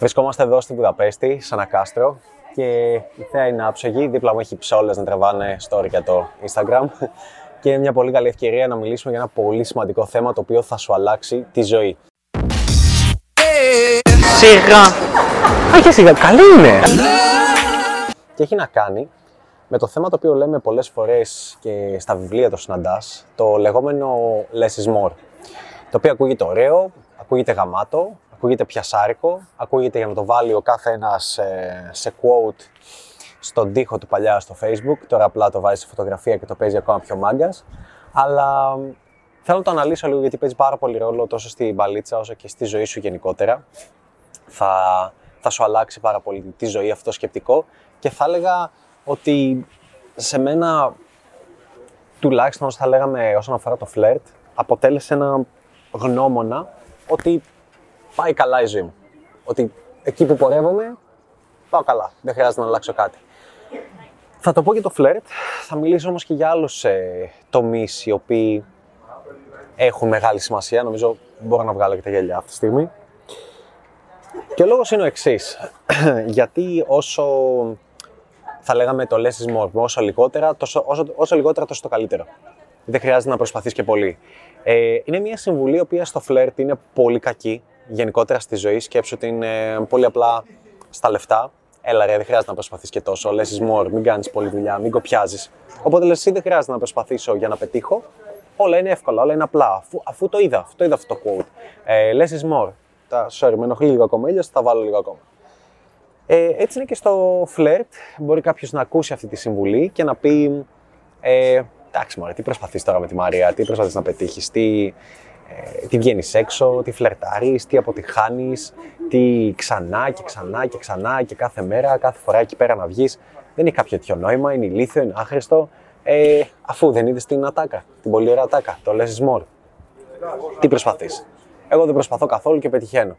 Βρισκόμαστε εδώ στη Βουδαπέστη, σε ένα κάστρο και η θέα είναι άψογη. Δίπλα μου έχει ψόλες να τραβάνε story για το Instagram. Και είναι μια πολύ καλή ευκαιρία να μιλήσουμε για ένα πολύ σημαντικό θέμα το οποίο θα σου αλλάξει τη ζωή. Σιγά. Όχι σιγά, καλή είναι. Και έχει να κάνει με το θέμα το οποίο λέμε πολλές φορές και στα βιβλία το συναντάς, το λεγόμενο less is more. Το οποίο ακούγεται ωραίο, ακούγεται γαμάτο, ακούγεται πιασάρικο, ακούγεται για να το βάλει ο κάθε ένας ε, σε quote στον τοίχο του παλιά στο facebook, τώρα απλά το βάζει σε φωτογραφία και το παίζει ακόμα πιο μάγκας. Αλλά θέλω να το αναλύσω λίγο γιατί παίζει πάρα πολύ ρόλο τόσο στην μπαλίτσα όσο και στη ζωή σου γενικότερα. Θα, θα σου αλλάξει πάρα πολύ τη ζωή αυτό σκεπτικό και θα έλεγα ότι σε μένα τουλάχιστον όσο θα λέγαμε όσον αφορά το φλερτ αποτέλεσε ένα γνώμονα ότι πάει καλά η ζωή μου. Ότι εκεί που πορεύομαι, πάω καλά. Δεν χρειάζεται να αλλάξω κάτι. Θα το πω για το φλερτ, θα μιλήσω όμως και για άλλους ε, τομείς οι οποίοι έχουν μεγάλη σημασία. Νομίζω μπορώ να βγάλω και τα γέλια αυτή τη στιγμή. Και ο λόγος είναι ο εξής. Γιατί όσο θα λέγαμε το less is more, όσο λιγότερα, τόσο, όσο, όσο λιγότερα τόσο το καλύτερο. Δεν χρειάζεται να προσπαθείς και πολύ. Ε, είναι μια συμβουλή η οποία στο φλερτ είναι πολύ κακή γενικότερα στη ζωή. Σκέψου ότι είναι πολύ απλά στα λεφτά. Έλα ρε, δεν χρειάζεται να προσπαθείς και τόσο. Less is more, μην κάνεις πολλή δουλειά, μην κοπιάζεις. Οπότε λες, εσύ δεν χρειάζεται να προσπαθήσω για να πετύχω. Όλα είναι εύκολα, όλα είναι απλά. Αφού, αφού το είδα, το είδα αυτό το quote. Ε, less is more. Τα, sorry, με ενοχλεί λίγο ακόμα ήλιος, θα βάλω λίγο ακόμα. Ε, έτσι είναι και στο φλερτ. Μπορεί κάποιος να ακούσει αυτή τη συμβουλή και να πει. Ε, εντάξει, μωρέ, τι προσπαθείς τώρα με τη Μαρία, τι προσπαθείς να πετύχεις, τι, ε, τι βγαίνεις έξω, τι φλερτάρεις, τι αποτυχάνεις, τι ξανά και ξανά και ξανά και κάθε μέρα, κάθε φορά εκεί πέρα να βγεις. Δεν έχει κάποιο τέτοιο νόημα, είναι ηλίθιο, είναι άχρηστο. Ε, αφού δεν είδες την ατάκα, την πολύ ωραία ατάκα, το less is more. Τι προσπαθείς; Εγώ δεν προσπαθώ καθόλου και πετυχαίνω.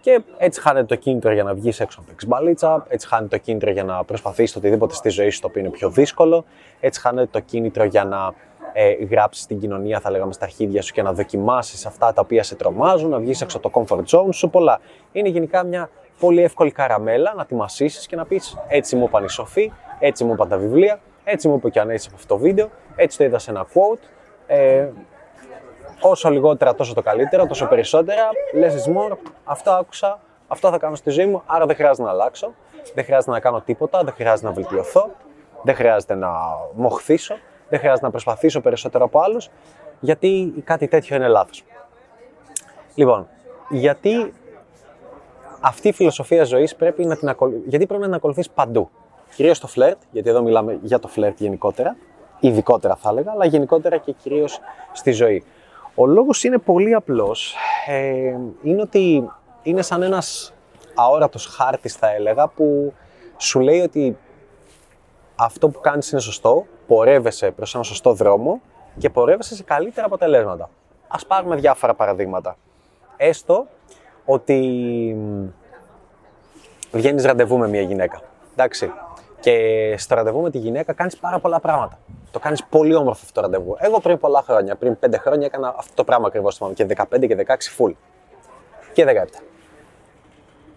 Και έτσι χάνεται το κίνητρο για να βγεις έξω να παίξεις μπαλίτσα, έτσι χάνεται το κίνητρο για να προσπαθήσει οτιδήποτε στη ζωή σου το οποίο είναι πιο δύσκολο, έτσι χάνεται το κίνητρο για να ε, γράψεις την κοινωνία, θα λέγαμε, στα αρχίδια σου και να δοκιμάσεις αυτά τα οποία σε τρομάζουν, να βγεις έξω από το comfort zone σου. Πολλά. Είναι γενικά μια πολύ εύκολη καραμέλα να τη μασίσει και να πεις Έτσι μου είπαν οι σοφοί, έτσι μου είπαν τα βιβλία, έτσι μου είπε και αν από αυτό το βίντεο, έτσι το είδα σε ένα quote. Ε, όσο λιγότερα τόσο το καλύτερο, τόσο περισσότερα. Less is more, αυτό άκουσα, αυτό θα κάνω στη ζωή μου, άρα δεν χρειάζεται να αλλάξω, δεν χρειάζεται να κάνω τίποτα, δεν χρειάζεται να βελτιωθώ, δεν χρειάζεται να μοχθήσω, δεν χρειάζεται να προσπαθήσω περισσότερο από άλλους, γιατί κάτι τέτοιο είναι λάθος. Λοιπόν, γιατί αυτή η φιλοσοφία ζωής πρέπει να την ακολουθεί, γιατί πρέπει να την ακολουθείς παντού. Κυρίως στο φλερτ, γιατί εδώ μιλάμε για το φλερτ γενικότερα, ειδικότερα θα έλεγα, αλλά γενικότερα και κυρίως στη ζωή. Ο λόγος είναι πολύ απλός. Ε, είναι ότι είναι σαν ένας αόρατος χάρτης, θα έλεγα, που σου λέει ότι αυτό που κάνεις είναι σωστό, πορεύεσαι προς ένα σωστό δρόμο και πορεύεσαι σε καλύτερα αποτελέσματα. Ας πάρουμε διάφορα παραδείγματα. Έστω ότι βγαίνεις ραντεβού με μια γυναίκα, εντάξει, και στο ραντεβού με τη γυναίκα κάνεις πάρα πολλά πράγματα. Το κάνεις πολύ όμορφο αυτό το ραντεβού. Εγώ πριν πολλά χρόνια, πριν 5 χρόνια έκανα αυτό το πράγμα ακριβώς και 15 και 16 full. Και 17.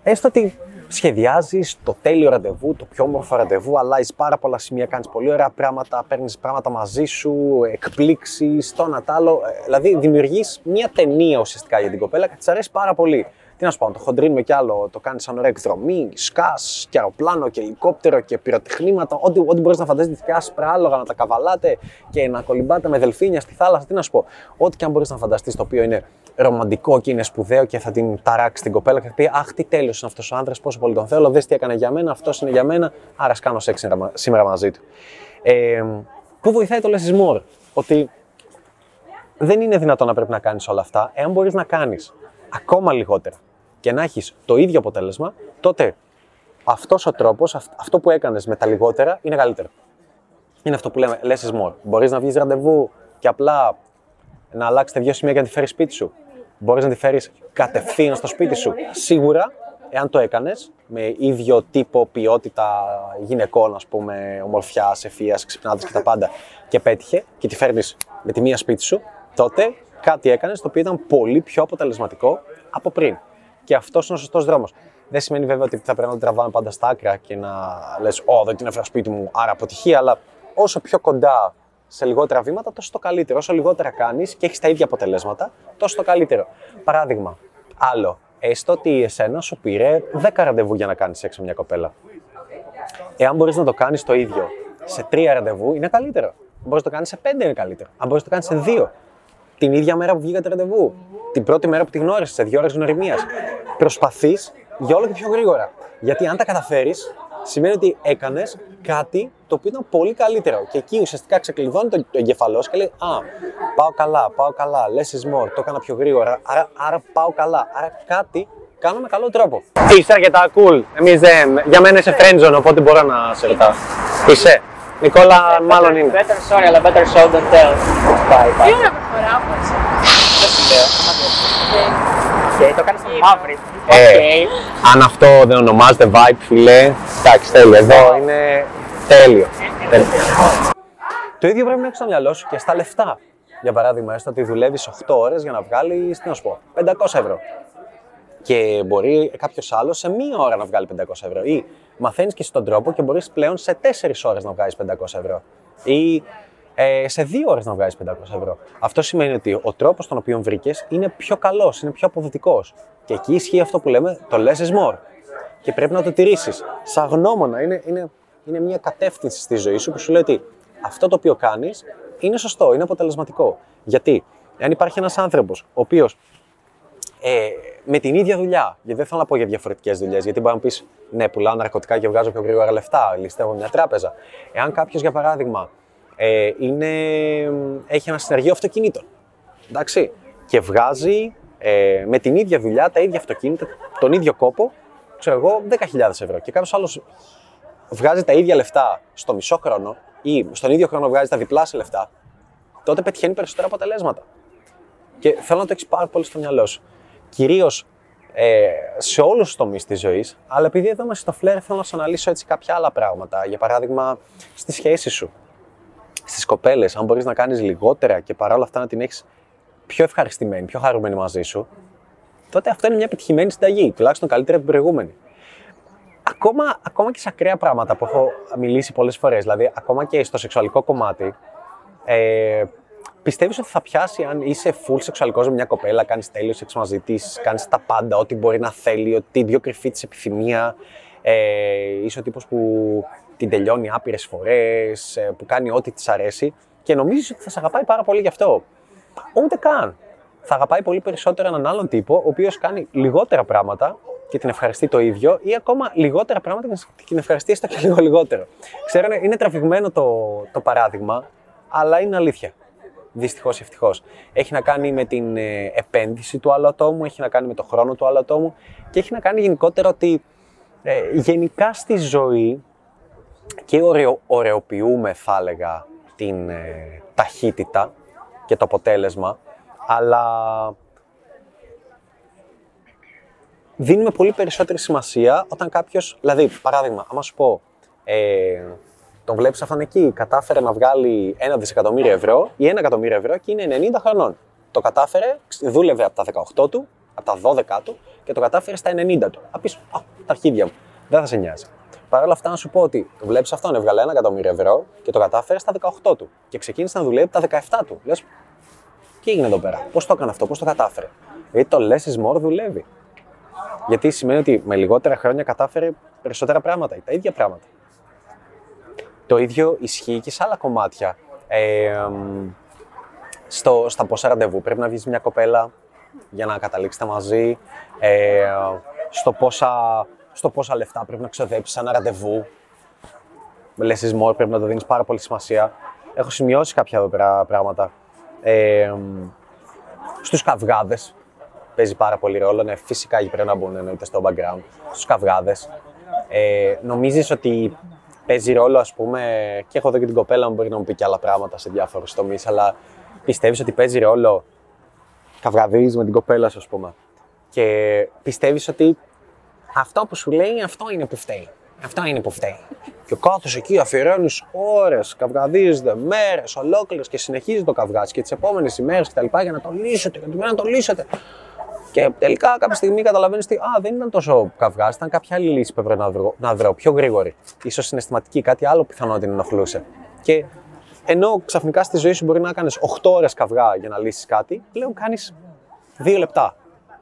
Έστω ότι σχεδιάζεις το τέλειο ραντεβού, το πιο όμορφο ραντεβού, αλλάζεις πάρα πολλά σημεία, κάνεις πολύ ωραία πράγματα, παίρνεις πράγματα μαζί σου, εκπλήξεις, το ένα άλλο. Ε, δηλαδή, δημιουργείς μια ταινία ουσιαστικά για την κοπέλα και της αρέσει πάρα πολύ. Τι να σου πω, το χοντρίνουμε κι άλλο, το κάνεις σαν ωραία εκδρομή, σκάς και αεροπλάνο και ελικόπτερο και πυροτεχνήματα, ό,τι, ό,τι μπορείς να φανταστείς, και άσπρα άλογα να τα καβαλάτε και να κολυμπάτε με δελφίνια στη θάλασσα. Τι να σου πω, ό,τι και αν μπορείς να φανταστείς το οποίο είναι ρομαντικό και είναι σπουδαίο και θα την ταράξει την κοπέλα και θα πει Αχ, τι τέλειος είναι αυτός ο άντρα, πόσο πολύ τον θέλω, δες τι έκανε για μένα, αυτός είναι για μένα, άρα κάνω σεξ σήμερα μαζί του. Ε, πού βοηθάει το less is more, ότι δεν είναι δυνατόν να πρέπει να κάνεις όλα αυτά, εάν μπορείς να κάνεις ακόμα λιγότερα και να έχεις το ίδιο αποτέλεσμα, τότε αυτός ο τρόπος, αυτό που έκανες με τα λιγότερα είναι καλύτερο. Είναι αυτό που λέμε less is more. Μπορείς να βγεις ραντεβού και απλά να αλλάξετε δύο σημεία για να τη φέρεις σπίτι σου μπορείς να τη φέρεις κατευθείαν στο σπίτι σου. Σίγουρα, εάν το έκανες με ίδιο τύπο ποιότητα γυναικών, ας πούμε, ομορφιά, ευφυία, ξυπνάδες και τα πάντα, και πέτυχε και τη φέρνεις με τη μία σπίτι σου, τότε κάτι έκανες το οποίο ήταν πολύ πιο αποτελεσματικό από πριν. Και αυτός είναι ο σωστός δρόμος. Δεν σημαίνει βέβαια ότι θα πρέπει να το τραβάμε πάντα στα άκρα και να λες: Ω, δεν την έφερα σπίτι μου, άρα αποτυχία. Αλλά όσο πιο κοντά σε λιγότερα βήματα, τόσο το καλύτερο. Όσο λιγότερα κάνεις και έχεις τα ίδια αποτελέσματα, τόσο το καλύτερο. Παράδειγμα, άλλο. Έστω ότι εσένα σου πήρε 10 ραντεβού για να κάνεις έξω μια κοπέλα. Εάν μπορείς να το κάνεις το ίδιο σε 3 ραντεβού, είναι καλύτερο. Μπορείς να το κάνεις σε 5 είναι καλύτερο. Αν μπορείς να το κάνεις σε 2, την ίδια μέρα που βγήκατε ραντεβού, την πρώτη μέρα που τη γνώρισες, σε 2 ώρες γνωριμίας. Προσπαθείς για όλο και πιο γρήγορα. Γιατί αν τα καταφέρεις, σημαίνει ότι έκανες κάτι το οποίο ήταν πολύ καλύτερο. Και εκεί ουσιαστικά ξεκλειδώνει το, το εγκεφαλός και λέει: Α, πάω καλά, πάω καλά, less is more, το έκανα πιο γρήγορα, άρα, άρα πάω καλά. Άρα κάτι κάνω με καλό τρόπο. Είσαι αρκετά cool. Εμείς δεν. Για μένα είσαι friendzone, οπότε μπορώ να σε ρωτάω. Είσαι. Νικόλα, μάλλον είναι. Better sorry, αλλά better show than tell. Πάει, πάει. Τι ωραία προφορά μου έτσι. Δεν σου λέω. Οκ, το κάνεις στο μαύρη. Ε, Οκ. αν αυτό δεν ονομάζεται vibe, φιλέ, εντάξει, τέλειο. Εδώ είναι τέλειο. Τέλειο. Το ίδιο πρέπει να έχεις στο μυαλό σου και στα λεφτά. Για παράδειγμα, έστω ότι δουλεύεις 8 ώρες για να βγάλεις, τι να σου πω, 500 ευρώ. Και μπορεί κάποιος άλλος σε μία ώρα να βγάλει 500 ευρώ. Ή μαθαίνεις και στον τρόπο και μπορείς πλέον σε 4 ώρες να βγάλει 500 ευρώ. Ή ε, σε 2 ώρες να βγάλει 500 ευρώ. Αυτό σημαίνει ότι ο τρόπος τον οποίο βρήκες είναι πιο καλός, είναι πιο αποδοτικός. Και εκεί ισχύει αυτό που λέμε το less is more. Και πρέπει να το τηρήσεις. Σαν γνώμονα, είναι, είναι, είναι μια κατεύθυνση στη ζωή σου που σου λέει ότι αυτό το οποίο κάνεις είναι σωστό, είναι αποτελεσματικό. Γιατί, αν υπάρχει ένας άνθρωπος ο οποίος ε, με την ίδια δουλειά, γιατί δεν θέλω να πω για διαφορετικές δουλειές, γιατί μπορεί να πεις Ναι, πουλάω ναρκωτικά και βγάζω πιο γρήγορα λεφτά, ληστεύω μια τράπεζα. Εάν κάποιος, για παράδειγμα, ε, είναι, έχει ένα συνεργείο αυτοκινήτων, εντάξει, και βγάζει ε, με την ίδια δουλειά, τα ίδια αυτοκίνητα, τον ίδιο κόπο, ξέρω εγώ, 10.000 ευρώ. Και κάποιος άλλος βγάζει τα ίδια λεφτά στο μισό χρόνο ή στον ίδιο χρόνο βγάζει τα διπλάσια λεφτά, τότε πετυχαίνει περισσότερα αποτελέσματα. Και θέλω να το έχεις πάρα πολύ στο μυαλό σου. Κυρίως ε, σε όλους τους τομείς της ζωής, αλλά επειδή εδώ είμαστε στο φλερ, θέλω να σου αναλύσω έτσι κάποια άλλα πράγματα. Για παράδειγμα, στη σχέση σου, στις κοπέλες, αν μπορείς να κάνεις λιγότερα και παρόλα αυτά να την έχεις πιο ευχαριστημένη, πιο χαρούμενη μαζί σου, τότε αυτό είναι μια επιτυχημένη συνταγή, τουλάχιστον καλύτερη από την προηγούμενη. Ακόμα, ακόμα και σε ακραία πράγματα που έχω μιλήσει πολλές φορές, δηλαδή ακόμα και στο σεξουαλικό κομμάτι, ε, πιστεύεις ότι θα πιάσει αν είσαι full σεξουαλικός με μια κοπέλα, κάνεις τέλειο σεξ μαζί της, κάνεις τα πάντα, ό,τι μπορεί να θέλει, ό,τι πιο κρυφή της επιθυμία, ε, είσαι ο τύπος που την τελειώνει άπειρες φορές, ε, που κάνει ό,τι της αρέσει και νομίζεις ότι θα σε αγαπάει πάρα πολύ γι' αυτό. Ούτε καν. Θα αγαπάει πολύ περισσότερο έναν άλλον τύπο, ο οποίος κάνει λιγότερα πράγματα και την ευχαριστεί το ίδιο ή ακόμα λιγότερα πράγματα και την ευχαριστεί έστω και λίγο λιγότερο. Ξέρω, είναι- είναι τραβηγμένο το, το παράδειγμα, αλλά είναι αλήθεια. Δυστυχώς ή ευτυχώς. Έχει να κάνει με την ε, επένδυση του άλλου ατόμου, έχει να κάνει με το χρόνο του άλλου ατόμου και έχει να κάνει γενικότερα ότι ε, γενικά στη ζωή και ωραιο, ωρεοποιούμε, θα έλεγα, την ε, ταχύτητα και το αποτέλεσμα, αλλά δίνουμε πολύ περισσότερη σημασία όταν κάποιος. Δηλαδή, παράδειγμα, άμα σου πω, ε, τον βλέπεις αυτόν εκεί, κατάφερε να βγάλει ένα δισεκατομμύριο ευρώ ή ένα εκατομμύριο ευρώ και είναι 90 χρονών. Το κατάφερε, δούλευε από τα 18 του, από τα 12 του και το κατάφερε στα 90 του. Θα πει, Α, τα αρχίδια μου. Δεν θα σε νοιάζει. Παρ' όλα αυτά, να σου πω ότι το βλέπεις αυτόν, έβγαλε ένα εκατομμύριο ευρώ και το κατάφερε στα 18 του και ξεκίνησε να δουλεύει από τα 17 του. Λες, τι έγινε εδώ πέρα, πώς το έκανε αυτό, πώς το κατάφερε; Γιατί το less is more δουλεύει. Γιατί σημαίνει ότι με λιγότερα χρόνια κατάφερε περισσότερα πράγματα ή τα ίδια πράγματα. Το ίδιο ισχύει και σε άλλα κομμάτια. Ε, μ, στο, στα πόσα ραντεβού πρέπει να βγεις μια κοπέλα για να καταλήξετε μαζί. Ε, στο, πόσα, στο πόσα λεφτά πρέπει να ξοδέψεις ένα ραντεβού. Less is more, πρέπει να το δίνεις πάρα πολύ σημασία. Έχω σημειώσει κάποια εδώ πέρα πράγματα. Ε, μ, στους καυγάδες παίζει πάρα πολύ ρόλο. Ναι, φυσικά εκεί πρέπει να μπουν εννοείται στο background. Στους καυγάδες. Ε, νομίζεις ότι παίζει ρόλο, ας πούμε, και έχω εδώ και την κοπέλα μου μπορεί να μου πει και άλλα πράγματα σε διάφορους τομείς, αλλά πιστεύεις ότι παίζει ρόλο καυγαδίζεις με την κοπέλα σου, ας πούμε, και πιστεύεις ότι αυτό που σου λέει, αυτό είναι που φταίει. Αυτό είναι που φταίει. Και κάθεσαι εκεί, αφιερώνεις ώρες, καυγαδίζετε μέρες ολόκληρες και συνεχίζει το καυγάζι και τις επόμενες ημέρες κτλ. για να το λύσετε, για να το λύσετε. Και Και τελικά κάποια στιγμή καταλαβαίνεις ότι α, δεν ήταν τόσο καυγάς, ήταν κάποια άλλη λύση που έπρεπε να βρω, να βρω πιο γρήγορη. σω συναισθηματική, κάτι άλλο πιθανό να την ενοχλούσε. Και ενώ ξαφνικά στη ζωή σου μπορεί να κάνεις 8 ώρες καυγά για να λύσεις κάτι, πλέον κάνεις 2 λεπτά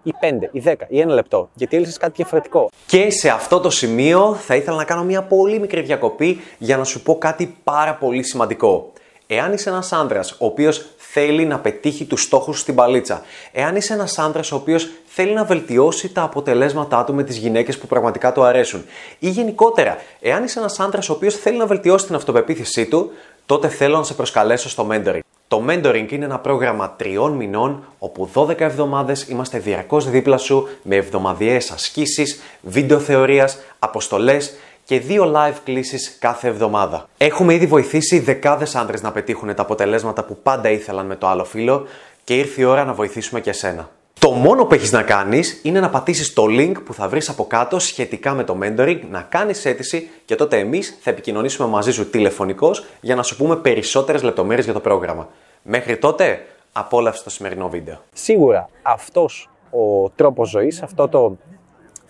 ή 5 ή 10 ή 1 λεπτό, γιατί έλυσες κάτι διαφορετικό. Και σε αυτό το σημείο θα ήθελα να κάνω μια πολύ μικρή διακοπή για να σου πω κάτι πάρα πολύ σημαντικό. Εάν είσαι ένας άντρα ο οποίος θέλει να πετύχει τους στόχους στην παλίτσα, εάν είσαι ένας άντρα ο οποίος θέλει να βελτιώσει τα αποτελέσματά του με τις γυναίκες που πραγματικά του αρέσουν, ή γενικότερα, εάν είσαι ένας άντρα ο οποίος θέλει να βελτιώσει την αυτοπεποίθησή του, τότε θέλω να σε προσκαλέσω στο mentoring. Το mentoring είναι ένα πρόγραμμα τριών μηνών όπου 12 εβδομάδες είμαστε διαρκώς δίπλα σου με εβδομαδιαίες ασκήσεις, βίντεο θεωρίας, αποστολές και δύο live κλήσεις κάθε εβδομάδα. Έχουμε ήδη βοηθήσει δεκάδες άντρες να πετύχουν τα αποτελέσματα που πάντα ήθελαν με το άλλο φίλο και ήρθε η ώρα να βοηθήσουμε και εσένα. Το μόνο που έχεις να κάνεις είναι να πατήσεις το link που θα βρεις από κάτω σχετικά με το mentoring, να κάνεις αίτηση και τότε εμείς θα επικοινωνήσουμε μαζί σου τηλεφωνικώς για να σου πούμε περισσότερες λεπτομέρειες για το πρόγραμμα. Μέχρι τότε, απόλαυσε το σημερινό βίντεο. Σίγουρα αυτός ο τρόπος ζωής, αυτό το,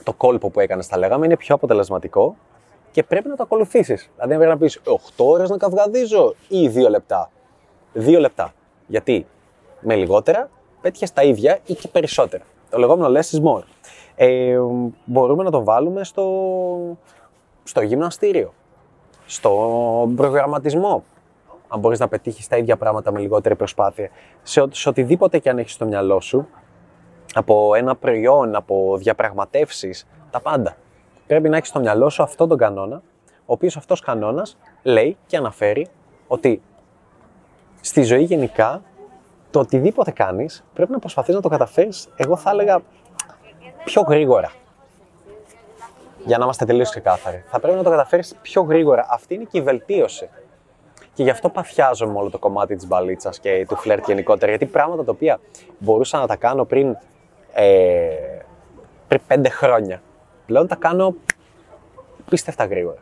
το κόλπο που έκανες θα λέγαμε, είναι πιο αποτελεσματικό και πρέπει να το ακολουθήσεις. Δηλαδή πρέπει να πεις 8 ώρες να καυγαδίζω ή 2 λεπτά. 2 λεπτά. Γιατί με λιγότερα πέτυχες τα ίδια ή και περισσότερα. Το λεγόμενο less is more. Ε, μπορούμε να το βάλουμε στο, στο γυμναστήριο, στο προγραμματισμό. Αν μπορείς να πετύχεις τα ίδια πράγματα με λιγότερη προσπάθεια. Σε, σε οτιδήποτε και αν έχεις στο μυαλό σου, από ένα προϊόν, από διαπραγματεύσεις, τα πάντα. Πρέπει να έχεις στο μυαλό σου αυτόν τον κανόνα, ο οποίος αυτός κανόνας λέει και αναφέρει ότι στη ζωή γενικά το οτιδήποτε κάνεις πρέπει να προσπαθείς να το καταφέρεις, εγώ θα έλεγα πιο γρήγορα. Για να είμαστε τελείως ξεκάθαροι. Θα πρέπει να το καταφέρεις πιο γρήγορα. Αυτή είναι και η βελτίωση. Και γι' αυτό παθιάζω με όλο το κομμάτι της μπαλίτσας και του φλερτ γενικότερα. Γιατί πράγματα τα οποία μπορούσα να τα κάνω πριν, ε, πριν πέντε χρόνια, πλέον τα κάνω πίστευτα γρήγορα.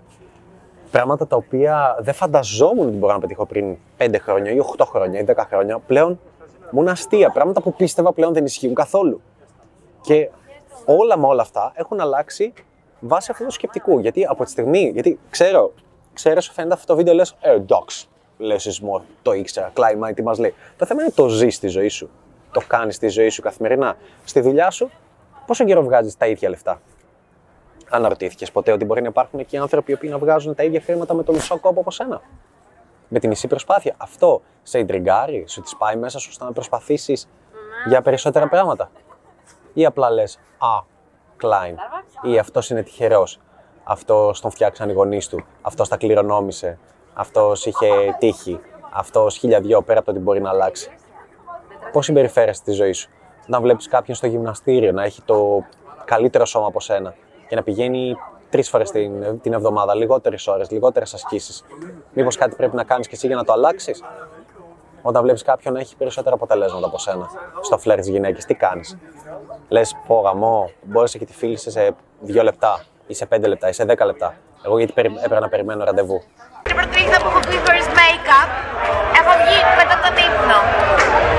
Πράγματα τα οποία δεν φανταζόμουν ότι μπορώ να πετύχω πριν 5 χρόνια ή 8 χρόνια ή 10 χρόνια, πλέον Μόνο αστεία. Πράγματα που πίστευα πλέον δεν ισχύουν καθόλου. Και όλα με όλα αυτά έχουν αλλάξει βάσει αυτού του σκεπτικού. Γιατί από τη στιγμή, γιατί ξέρω, ξέρω σου φαίνεται αυτό το βίντεο, λες, ε, εντάξει, λες more, το ήξερα, κλάιμα, τι μας λέει. Το θέμα είναι το ζεις στη ζωή σου. Το κάνεις στη ζωή σου καθημερινά. Στη δουλειά σου, πόσο καιρό βγάζεις τα ίδια λεφτά; Αναρωτήθηκες ποτέ ότι μπορεί να υπάρχουν και άνθρωποι που να βγάζουν τα ίδια χρήματα με το μισό κόπο από σένα; Με τη μισή προσπάθεια. Αυτό σε ιντριγκάρει, σου τη πάει μέσα σου ώστε να προσπαθήσεις για περισσότερα πράγματα; Ή απλά λες, Α, Κλάιν, ή αυτό είναι τυχερός. Αυτό τον φτιάξαν οι γονείς του. Αυτό τα κληρονόμησε. Αυτός είχε τύχη. Αυτός χίλια πέρα από το ότι μπορεί να αλλάξει. Πώς συμπεριφέρεσαι στη ζωή σου; Να βλέπεις κάποιον στο γυμναστήριο να έχει το καλύτερο σώμα από σένα και να πηγαίνει τρεις φορές την, την εβδομάδα, λιγότερες ώρες, λιγότερες ασκήσεις. Μήπως κάτι πρέπει να κάνεις και εσύ για να το αλλάξεις; Όταν βλέπεις κάποιον να έχει περισσότερα αποτελέσματα από σένα στο φλερτ της γυναίκης, τι κάνεις; Λες, πω γαμώ, μπόρεσε και τη φίλησε σε δύο λεπτά, ή σε πέντε λεπτά, ή σε δέκα λεπτά. Εγώ γιατί έπρεπε να περιμένω ραντεβού. Την πρώτη νύχτα που έχω πει χωρί make-up, έχω βγει μετά τον ύπνο.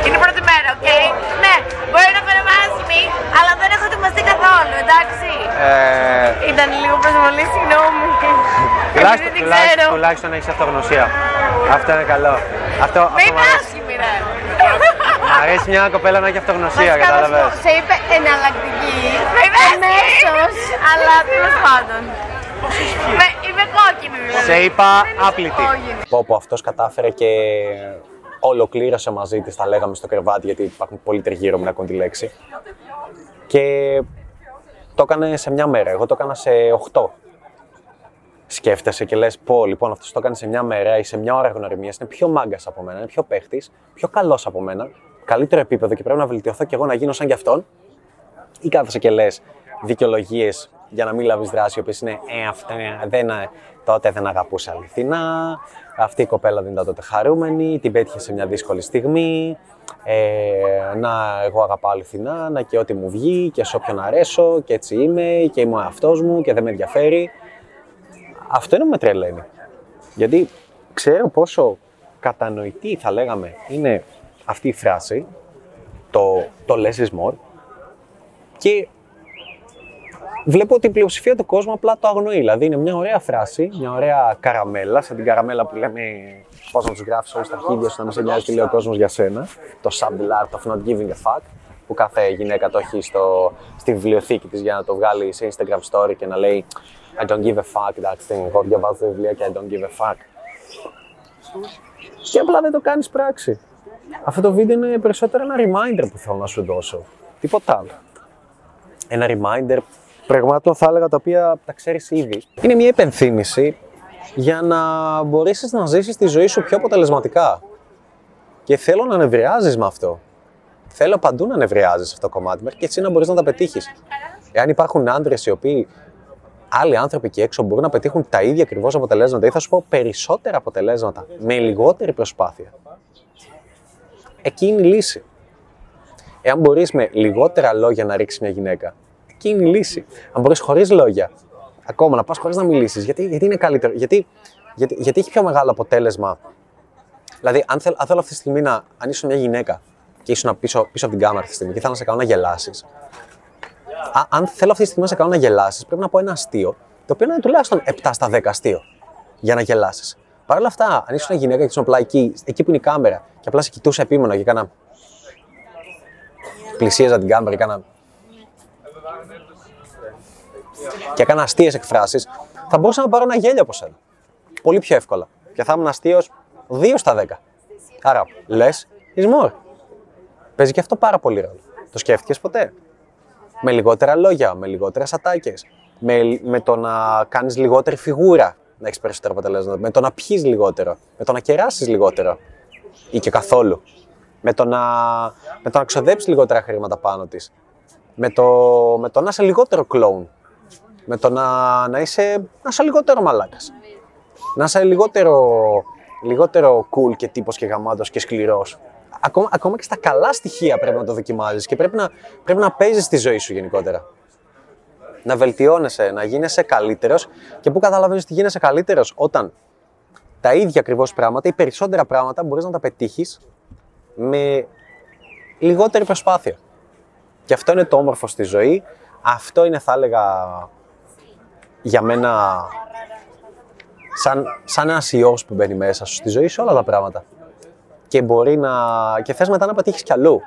Είναι η πρώτη μέρα, οκ; Okay? Ναι, μπορεί να φαίνομαι άσχημη, αλλά δεν έχω ετοιμαστεί καθόλου, εντάξει. Ε... Ήταν λίγο προσβολή, συγγνώμη. Τουλάχιστον, τουλάχιστον, τουλάχιστον έχεις αυτογνωσία. Αυτό είναι καλό. Αυτό, Με είπε άσχημη, ρε. Μ' αρέσει μια κοπέλα να έχει αυτογνωσία, κατάλαβες. Σε είπε εναλλακτική. Με είπε αλλά τέλος πάντων. Με, είμαι κόκκινη δηλαδή. Σε είπα άπλητη. Πω πω αυτός κατάφερε και ολοκλήρωσε μαζί της, τα λέγαμε στο κρεβάτι, γιατί υπάρχουν πολλοί τριγύρω με να τη λέξη. Και το έκανε σε μια μέρα, εγώ το έκανα σε 8. Σκέφτεσαι και λες πω, λοιπόν, αυτός το έκανε σε μια μέρα ή σε μια ώρα γνωριμίας, είναι πιο μάγκας από μένα, είναι πιο παίχτης, πιο καλός από μένα, καλύτερο επίπεδο και πρέπει να βελτιωθώ και εγώ να γίνω σαν κι αυτόν. Ή κάθεσαι και λες δικαιολογίες για να μην λάβεις δράση, οι οποίε είναι Ε, αυτά δεν, τότε δεν αγαπούσε αληθινά. Αυτή η κοπέλα δεν ήταν τότε χαρούμενη, την πέτυχε σε μια δύσκολη στιγμή. Ε, να, εγώ αγαπάω αληθινά, να και ό,τι μου βγει και σε όποιον αρέσω και έτσι είμαι και είμαι ο εαυτός μου και δεν με ενδιαφέρει. Αυτό είναι που με τρελαίνει. Γιατί ξέρω πόσο κατανοητή θα λέγαμε είναι αυτή η φράση, το, το less is more, Και βλέπω ότι η πλειοψηφία του κόσμου απλά το αγνοεί. Δηλαδή είναι μια ωραία φράση, μια ωραία καραμέλα, σαν την καραμέλα που λέμε πώς να τους γράφεις όλου στα αρχίδια σου να μην σε νοιάζει τι λέει ο κόσμος για σένα. Το subtle art of not giving a fuck, που κάθε γυναίκα το έχει στο, στη βιβλιοθήκη της για να το βγάλει σε Instagram story και να λέει I don't give a fuck, that's thing. Εγώ διαβάζω τα βιβλία και I don't give a fuck. Και απλά δεν το κάνεις πράξη. Αυτό το βίντεο είναι περισσότερο ένα reminder που θέλω να σου δώσω. Τίποτα άλλο. Ένα reminder πραγμάτων θα έλεγα τα οποία τα ξέρεις ήδη. Είναι μια υπενθύμηση για να μπορέσεις να ζήσεις τη ζωή σου πιο αποτελεσματικά. Και θέλω να νευριάζεις με αυτό. Θέλω παντού να νευριάζεις αυτό το κομμάτι μέχρι και έτσι να μπορείς να τα πετύχεις. Εάν υπάρχουν άντρες οι οποίοι άλλοι άνθρωποι εκεί έξω μπορούν να πετύχουν τα ίδια ακριβώς αποτελέσματα ή θα σου πω περισσότερα αποτελέσματα με λιγότερη προσπάθεια. Εκεί είναι η λύση. Εάν μπορείς με λιγότερα λόγια να ρίξεις μια γυναίκα, εκεί είναι η λύση. Αν μπορείς χωρίς λόγια, ακόμα να πας χωρίς να μιλήσεις, γιατί, γιατί είναι καλύτερο. Γιατί, γιατί, γιατί έχει πιο μεγάλο αποτέλεσμα. Δηλαδή, αν, θέλ, αν θέλω αυτή τη στιγμή να, αν ήσουν μια γυναίκα και ήσουν πίσω, πίσω από την κάμερα αυτή τη στιγμή και θέλω να σε κάνω να γελάσεις, αν θέλω αυτή τη στιγμή να σε κάνω να γελάσεις, πρέπει να πω ένα αστείο, το οποίο είναι τουλάχιστον 7 στα 10 αστείο για να γελάσεις. Παρ' όλα αυτά, αν ήσουν γυναίκα και ήσουν απλά εκεί, εκεί που είναι η κάμερα και απλά σε κοιτούσε επίμονα και έκανα. Πλησίαζα την κάμερα και έκανα. Και έκανα αστείες εκφράσεις, θα μπορούσα να πάρω ένα γέλιο από σένα. Πολύ πιο εύκολα. Και θα ήμουν αστείος 2 στα 10. Άρα, λες, is more. Παίζει και αυτό πάρα πολύ ρόλο. Το σκέφτηκες ποτέ; Με λιγότερα λόγια, με λιγότερες ατάκες, με, με το να κάνεις λιγότερη φιγούρα να έχεις περισσότερα αποτελέσματα, με το να πιεις λιγότερο, με το να κεράσεις λιγότερο ή και καθόλου, με το να, με το να ξοδέψεις λιγότερα χρήματα πάνω της, με το, με το να είσαι λιγότερο κλόουν, με το να, να, είσαι, να είσαι λιγότερο μαλάκας. Να είσαι λιγότερο, λιγότερο cool και τύπος και γαμάτος και σκληρός ακόμα, ακόμα και στα καλά στοιχεία πρέπει να το δοκιμάζεις και πρέπει να, πρέπει να παίζεις τη ζωή σου γενικότερα. Να βελτιώνεσαι, να γίνεσαι καλύτερος και πού καταλαβαίνεις ότι γίνεσαι καλύτερος; Όταν τα ίδια ακριβώς πράγματα ή περισσότερα πράγματα μπορείς να τα πετύχεις με λιγότερη προσπάθεια. Και αυτό είναι το όμορφο στη ζωή. Αυτό είναι, θα έλεγα, για μένα σαν, σαν ένας ιός που μπαίνει μέσα σου στη ζωή σε όλα τα πράγματα και μπορεί να. και θες μετά να πετύχεις κι αλλού.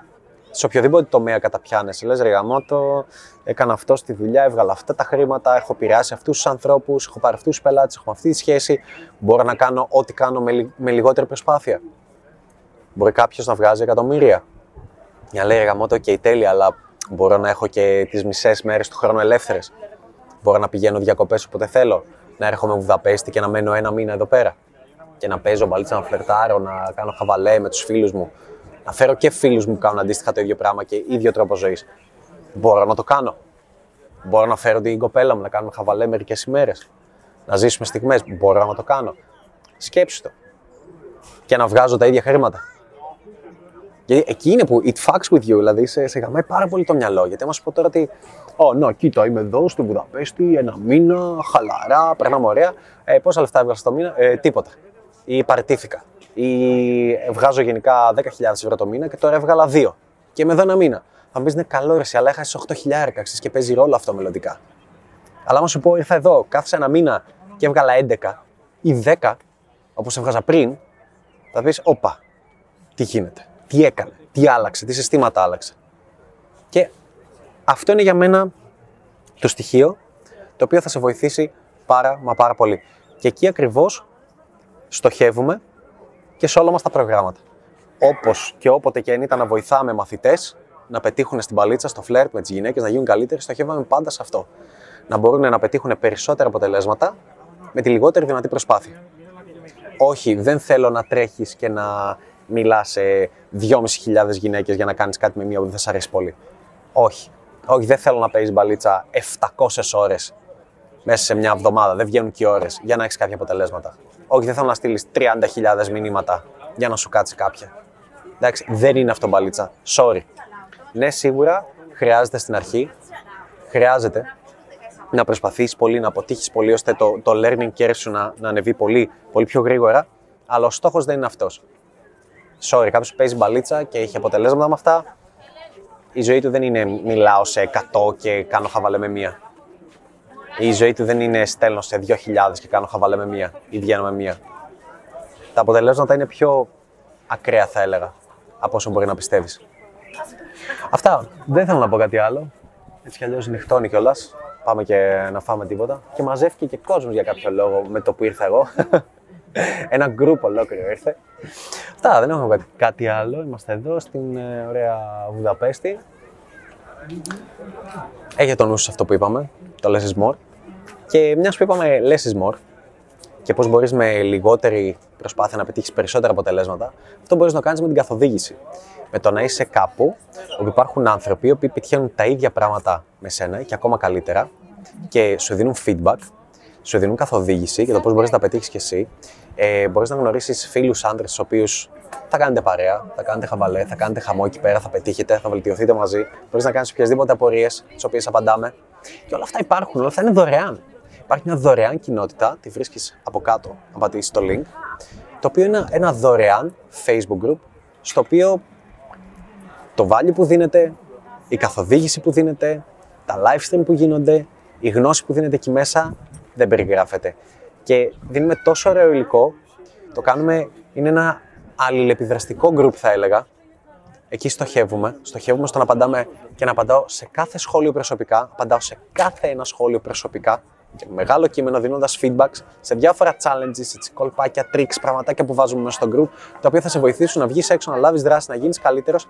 Σε οποιοδήποτε τομέα καταπιάνεσαι. Λες, ρε γαμώτο, έκανα αυτό στη δουλειά, έβγαλα αυτά τα χρήματα, έχω επηρεάσει αυτούς τους ανθρώπους, έχω πάρει αυτούς τους πελάτες, έχω αυτή τη σχέση. Μπορώ να κάνω ό,τι κάνω με, με λιγότερη προσπάθεια. Μπορεί κάποιος να βγάζει εκατομμύρια. Για να λέει, ρε γαμώτο, και okay, τέλεια, αλλά μπορώ να έχω και τις μισές μέρες του χρόνου ελεύθερες. Μπορώ να πηγαίνω διακοπές όποτε θέλω. Να έρχομαι Βουδαπέστη και να μένω ένα μήνα εδώ πέρα και να παίζω μπαλίτσα, να φλερτάρω, να κάνω χαβαλέ με τους φίλους μου. Να φέρω και φίλους μου που κάνουν αντίστοιχα το ίδιο πράγμα και ίδιο τρόπο ζωής. Μπορώ να το κάνω. Μπορώ να φέρω την κοπέλα μου να κάνουμε χαβαλέ μερικές ημέρες. Να ζήσουμε στιγμές. Μπορώ να το κάνω. Σκέψου το. Και να βγάζω τα ίδια χρήματα. Γιατί εκεί είναι που it fucks with you, δηλαδή σε, σε γαμάει πάρα πολύ το μυαλό. Γιατί άμα σου πω τώρα ότι, Ω, να, κοίτα, είμαι εδώ στο Βουδαπέστη, ένα μήνα, χαλαρά, περνάμε ωραία. Ε, πόσα λεφτά έβγαλα στο μήνα, ε, τίποτα ή παραιτήθηκα ή βγάζω γενικά 10.000 ευρώ το μήνα και τώρα έβγαλα 2 και είμαι εδώ ένα μήνα. Θα μου πεις είναι καλό ρε, αλλά έχασες 8.000 και παίζει ρόλο αυτό μελλοντικά. Αλλά άμα σου πω ήρθα εδώ, κάθισα ένα μήνα και έβγαλα 11 ή 10, όπως έβγαζα πριν, θα πεις, όπα, τι γίνεται, τι έκανε, τι άλλαξε, τι συστήματα άλλαξε. Και αυτό είναι για μένα το στοιχείο το οποίο θα σε βοηθήσει πάρα μα πάρα πολύ. Και εκεί ακριβώς στοχεύουμε και σε όλα μας τα προγράμματα. Όπως και όποτε και αν ήταν να βοηθάμε μαθητές να πετύχουν στην παλίτσα, στο φλερτ με τις γυναίκες, να γίνουν καλύτεροι, στοχεύαμε πάντα σε αυτό. Να μπορούν να πετύχουν περισσότερα αποτελέσματα με τη λιγότερη δυνατή προσπάθεια. Όχι, δεν θέλω να τρέχεις και να μιλάς σε 2.500 γυναίκες για να κάνεις κάτι με μία που δεν θα αρέσει πολύ. Όχι. Όχι, δεν θέλω να παίζεις μπαλίτσα 700 ώρες μέσα σε μια εβδομάδα. Δεν βγαίνουν και ώρες για να έχεις κάποια αποτελέσματα. Όχι, δεν θέλω να στείλεις 30.000 μηνύματα για να σου κάτσει κάποια. Εντάξει, δεν είναι αυτό μπαλίτσα. Sorry. Ναι, σίγουρα χρειάζεται στην αρχή, χρειάζεται να προσπαθήσει πολύ, να αποτύχεις πολύ, ώστε το, το learning curve σου να, να ανεβεί πολύ, πολύ πιο γρήγορα. Αλλά ο στόχος δεν είναι αυτός. Sorry, κάποιος παίζει μπαλίτσα και έχει αποτελέσματα με αυτά. Η ζωή του δεν είναι μιλάω σε 100 και κάνω χαβαλέ με μία. Η ζωή του δεν είναι στέλνω σε 2.000 και κάνω χαβαλέ με μία ή βγαίνω με μία. Τα αποτελέσματα είναι πιο ακραία θα έλεγα από όσο μπορεί να πιστεύεις. Αυτά. Δεν θέλω να πω κάτι άλλο. Έτσι κι αλλιώς νυχτώνει κιόλας. Πάμε και να φάμε τίποτα. Και μαζεύτηκε και κόσμος για κάποιο λόγο με το που ήρθα εγώ. Ένα γκρουπ ολόκληρο ήρθε. Αυτά, δεν έχουμε κάτι άλλο. Είμαστε εδώ στην ε, ωραία Βουδαπέστη. Έχει το νου σας αυτό που είπαμε, το less is more. Και μιας που είπαμε less is more και πώς μπορείς με λιγότερη προσπάθεια να πετύχεις περισσότερα αποτελέσματα, αυτό μπορείς να κάνεις με την καθοδήγηση. Με το να είσαι κάπου όπου υπάρχουν άνθρωποι που πετυχαίνουν τα ίδια πράγματα με σένα και ακόμα καλύτερα και σου δίνουν feedback, σου δίνουν καθοδήγηση για το πώς μπορείς να τα πετύχεις κι εσύ. Ε, μπορείς να γνωρίσεις φίλους άντρες, τους οποίους θα κάνετε παρέα, θα κάνετε χαβαλέ, θα κάνετε χαμό εκεί πέρα, θα πετύχετε, θα βελτιωθείτε μαζί. Μπορείς να κάνεις οποιασδήποτε απορίες, τι οποίες απαντάμε. Και όλα αυτά υπάρχουν, όλα αυτά είναι δωρεάν. Υπάρχει μια δωρεάν κοινότητα, τη βρίσκεις από κάτω, να πατήσεις το link, το οποίο είναι ένα δωρεάν Facebook group, στο οποίο το value που δίνεται, η καθοδήγηση που δίνεται, τα live stream που γίνονται, η γνώση που δίνεται εκεί μέσα δεν περιγράφεται. Και δίνουμε τόσο ωραίο υλικό, το κάνουμε, είναι ένα αλληλεπιδραστικό group θα έλεγα. Εκεί στοχεύουμε, στοχεύουμε στο να απαντάμε και να απαντάω σε κάθε σχόλιο προσωπικά, απαντάω σε κάθε ένα σχόλιο προσωπικά και μεγάλο κείμενο δίνοντας feedbacks σε διάφορα challenges, έτσι, κολπάκια, tricks, πραγματάκια που βάζουμε μέσα στο group, τα οποία θα σε βοηθήσουν να βγεις έξω, να λάβεις δράση, να γίνεις καλύτερος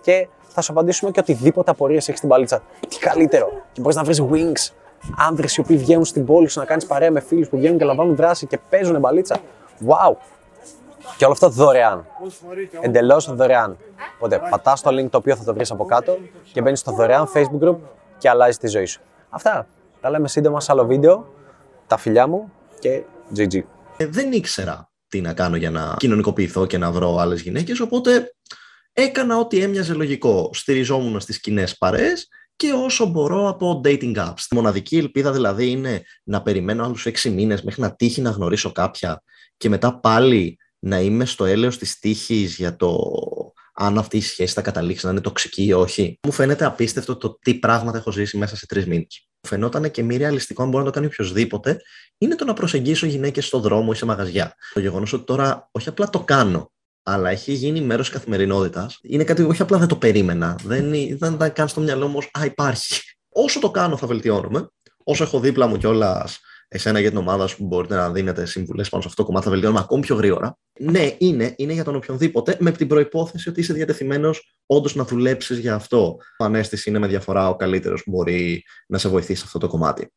και θα σου απαντήσουμε και οτιδήποτε απορίες έχεις στην παλίτσα. Τι καλύτερο. Και μπορείς να βρεις wings, άνδρες οι οποίοι βγαίνουν στην πόλη σου να κάνεις παρέα με φίλους που βγαίνουν και λαμβάνουν δράση και παίζουν μπαλίτσα. Wow! Και όλο αυτό δωρεάν. Εντελώς δωρεάν. Οπότε πατάς το link το οποίο θα το βρεις από κάτω και μπαίνεις στο δωρεάν Facebook group και αλλάζεις τη ζωή σου. Αυτά. Τα λέμε σύντομα σε άλλο βίντεο. Τα φιλιά μου και GG. Ε, δεν ήξερα τι να κάνω για να κοινωνικοποιηθώ και να βρω άλλες γυναίκες, οπότε έκανα ό,τι έμοιαζε λογικό. Στηριζόμουν στις κοινές παρέες και όσο μπορώ από dating apps. Η μοναδική ελπίδα δηλαδή είναι να περιμένω άλλους έξι μήνες μέχρι να τύχει να γνωρίσω κάποια και μετά πάλι να είμαι στο έλεος της τύχης για το αν αυτή η σχέση θα καταλήξει να είναι τοξική ή όχι. Μου φαίνεται απίστευτο το τι πράγματα έχω ζήσει μέσα σε τρεις μήνες. Φαινόταν και μη ρεαλιστικό αν μπορεί να το κάνει οποιοδήποτε, είναι το να προσεγγίσω γυναίκες στο δρόμο ή σε μαγαζιά. Το γεγονός ότι τώρα όχι απλά το κάνω, αλλά έχει γίνει μέρος τη καθημερινότητας. Είναι κάτι που όχι απλά δεν το περίμενα. Δεν, δεν ήταν καν στο μυαλό μου, Α, υπάρχει. Όσο το κάνω, θα βελτιώνομαι. Όσο έχω δίπλα μου κιόλας εσένα για την ομάδα σου που μπορείτε να δίνετε συμβουλές πάνω σε αυτό το κομμάτι, θα βελτιώνουμε ακόμη πιο γρήγορα. Ναι, είναι, είναι για τον οποιονδήποτε, με την προπόθεση ότι είσαι διατεθειμένος όντως να δουλέψεις για αυτό. Ο ανέστηση είναι με διαφορά ο καλύτερος που μπορεί να σε βοηθήσει σε αυτό το κομμάτι.